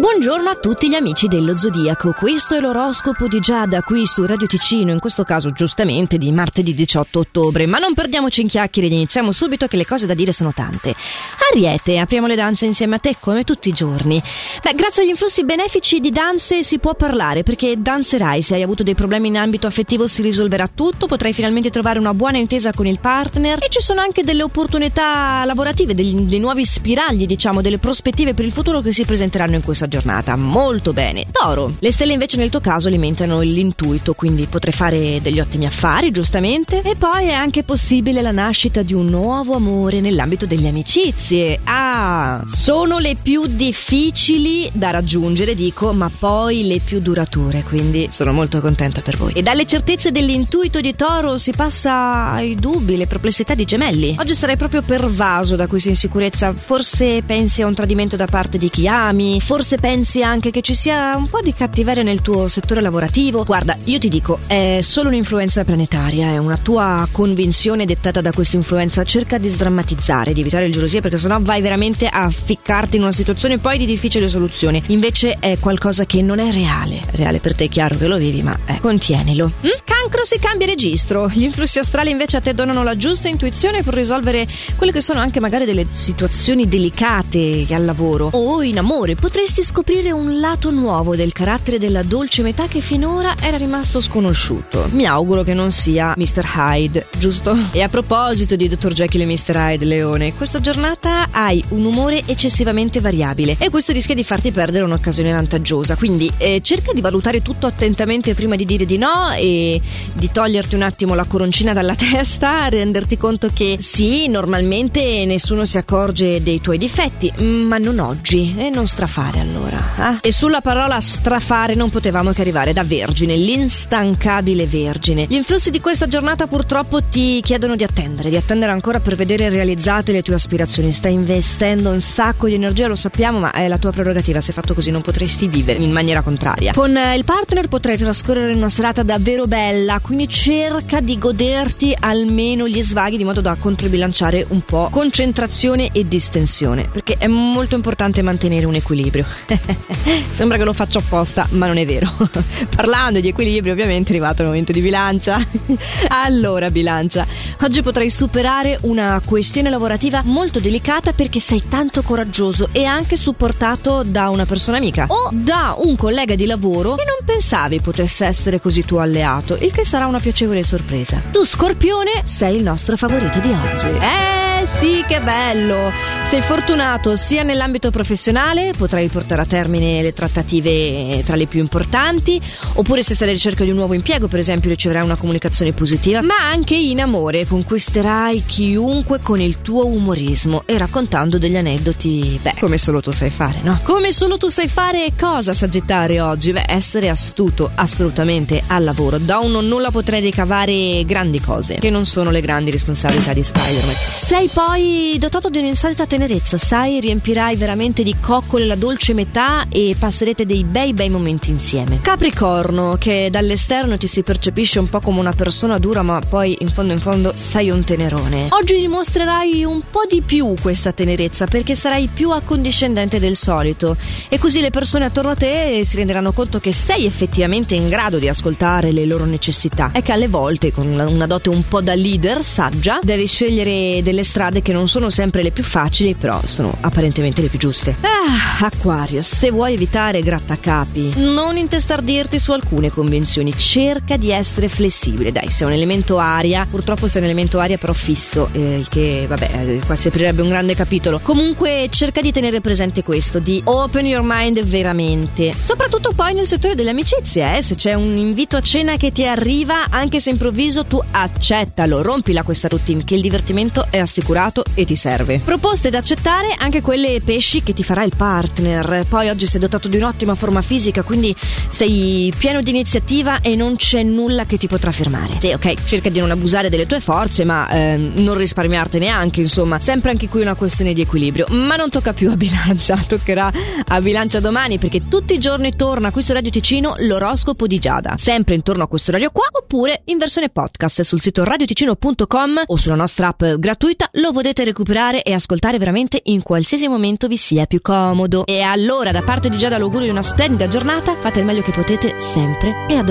Buongiorno a tutti gli amici dello Zodiaco, questo è l'oroscopo di Giada qui su Radio Ticino, in questo caso giustamente di martedì 18 ottobre, ma non perdiamoci in chiacchiere ed iniziamo subito che le cose da dire sono tante. Ariete, apriamo le danze insieme a te come tutti i giorni. Beh, grazie agli influssi benefici di danze si può parlare perché danzerai, se hai avuto dei problemi in ambito affettivo si risolverà tutto, potrai finalmente trovare una buona intesa con il partner e ci sono anche delle opportunità lavorative, dei nuovi spiragli, diciamo, delle prospettive per il futuro che si presenteranno in questa giornata. Molto bene. Toro. Le stelle invece nel tuo caso alimentano l'intuito, quindi potrai fare degli ottimi affari, giustamente. E poi è anche possibile la nascita di un nuovo amore nell'ambito delle amicizie. Ah, sono le più difficili da raggiungere, dico, ma poi le più durature, quindi sono molto contenta per voi. E dalle certezze dell'intuito di Toro si passa ai dubbi, le perplessità di gemelli. Oggi sarai proprio pervaso da questa insicurezza, forse pensi a un tradimento da parte di chi ami, forse pensi anche che ci sia un po' di cattiveria nel tuo settore lavorativo. Guarda, io ti dico, è solo un'influenza planetaria, è una tua convinzione dettata da questa influenza. Cerca di sdrammatizzare, di evitare il gelosia, perché sennò vai veramente a ficcarti in una situazione poi di difficile soluzione. Invece è qualcosa che non è reale. Reale per te, è chiaro che lo vivi, ma eh, contienilo. Mm? Cancro si cambia registro. Gli influssi astrali invece a te donano la giusta intuizione per risolvere quelle che sono anche magari delle situazioni delicate al lavoro o in amore. Potresti scoprire un lato nuovo del carattere della dolce metà che finora era rimasto sconosciuto. Mi auguro che non sia Mr. Hyde, giusto? E a proposito di Dr. Jekyll e Mr. Hyde, Leone, questa giornata hai un umore eccessivamente variabile e questo rischia di farti perdere un'occasione vantaggiosa. Quindi eh, cerca di valutare tutto attentamente prima di dire di no e di toglierti un attimo la coroncina dalla testa, renderti conto che sì, normalmente nessuno si accorge dei tuoi difetti, ma non oggi e non strafare allora allora. Ah. E sulla parola strafare non potevamo che arrivare da Vergine, l'instancabile Vergine. Gli influssi di questa giornata purtroppo ti chiedono di attendere, di attendere ancora per vedere realizzate le tue aspirazioni. Stai investendo un sacco di energia, lo sappiamo, ma è la tua prerogativa. Se fatto così non potresti vivere in maniera contraria. Con eh, il partner potrai trascorrere una serata davvero bella, quindi cerca di goderti almeno gli svaghi di modo da controbilanciare un po' concentrazione e distensione, perché è molto importante mantenere un equilibrio. Sembra che lo faccio apposta, ma non è vero. Parlando di equilibrio, ovviamente è arrivato il momento di bilancia. allora, bilancia, oggi potrai superare una questione lavorativa molto delicata perché sei tanto coraggioso e anche supportato da una persona amica o da un collega di lavoro che non pensavi potesse essere così tuo alleato, il che sarà una piacevole sorpresa. Tu, Scorpione, sei il nostro favorito di oggi. Eh! Sì, che bello! Sei fortunato sia nell'ambito professionale, potrai portare a termine le trattative tra le più importanti, oppure se sei alla ricerca di un nuovo impiego, per esempio, riceverai una comunicazione positiva, ma anche in amore conquisterai chiunque con il tuo umorismo e raccontando degli aneddoti, beh, come solo tu sai fare, no? Come solo tu sai fare cosa, Sagittario, oggi? Beh, essere astuto assolutamente al lavoro. Da un non nulla potrai ricavare grandi cose, che non sono le grandi responsabilità di Spider-Man. Sei poi dotato di un'insolita tenerezza, sai, riempirai veramente di coccole la dolce metà e passerete dei bei bei momenti insieme. Capricorno, che dall'esterno ti si percepisce un po' come una persona dura, ma poi in fondo in fondo sei un tenerone. Oggi dimostrerai un po' di più questa tenerezza perché sarai più accondiscendente del solito e così le persone attorno a te si renderanno conto che sei effettivamente in grado di ascoltare le loro necessità. È che alle volte, con una dote un po' da leader saggia, devi scegliere delle strade strade che non sono sempre le più facili, però sono apparentemente le più giuste. Ah, Aquario, se vuoi evitare grattacapi, non intestardirti su alcune convenzioni, cerca di essere flessibile. Dai, sei un elemento aria, purtroppo sei un elemento aria però fisso, eh, che, vabbè, eh, qua si aprirebbe un grande capitolo. Comunque cerca di tenere presente questo, di open your mind veramente. Soprattutto poi nel settore delle amicizie, eh, se c'è un invito a cena che ti arriva, anche se improvviso, tu accettalo, rompila questa routine, che il divertimento è assicurato assicurato e ti serve. Proposte da accettare anche quelle pesci che ti farà il partner. Poi oggi sei dotato di un'ottima forma fisica, quindi sei pieno di iniziativa e non c'è nulla che ti potrà fermare. Sì, ok, cerca di non abusare delle tue forze, ma ehm, non risparmiartene anche, insomma, sempre anche qui una questione di equilibrio. Ma non tocca più a bilancia, toccherà a bilancia domani perché tutti i giorni torna qui su Radio Ticino l'oroscopo di Giada, sempre intorno a questo orario qua, oppure in versione podcast sul sito radioticino.com o sulla nostra app gratuita lo potete recuperare e ascoltare veramente in qualsiasi momento vi sia più comodo. E allora, da parte di Giada, l'augurio di una splendida giornata, fate il meglio che potete sempre e a domani.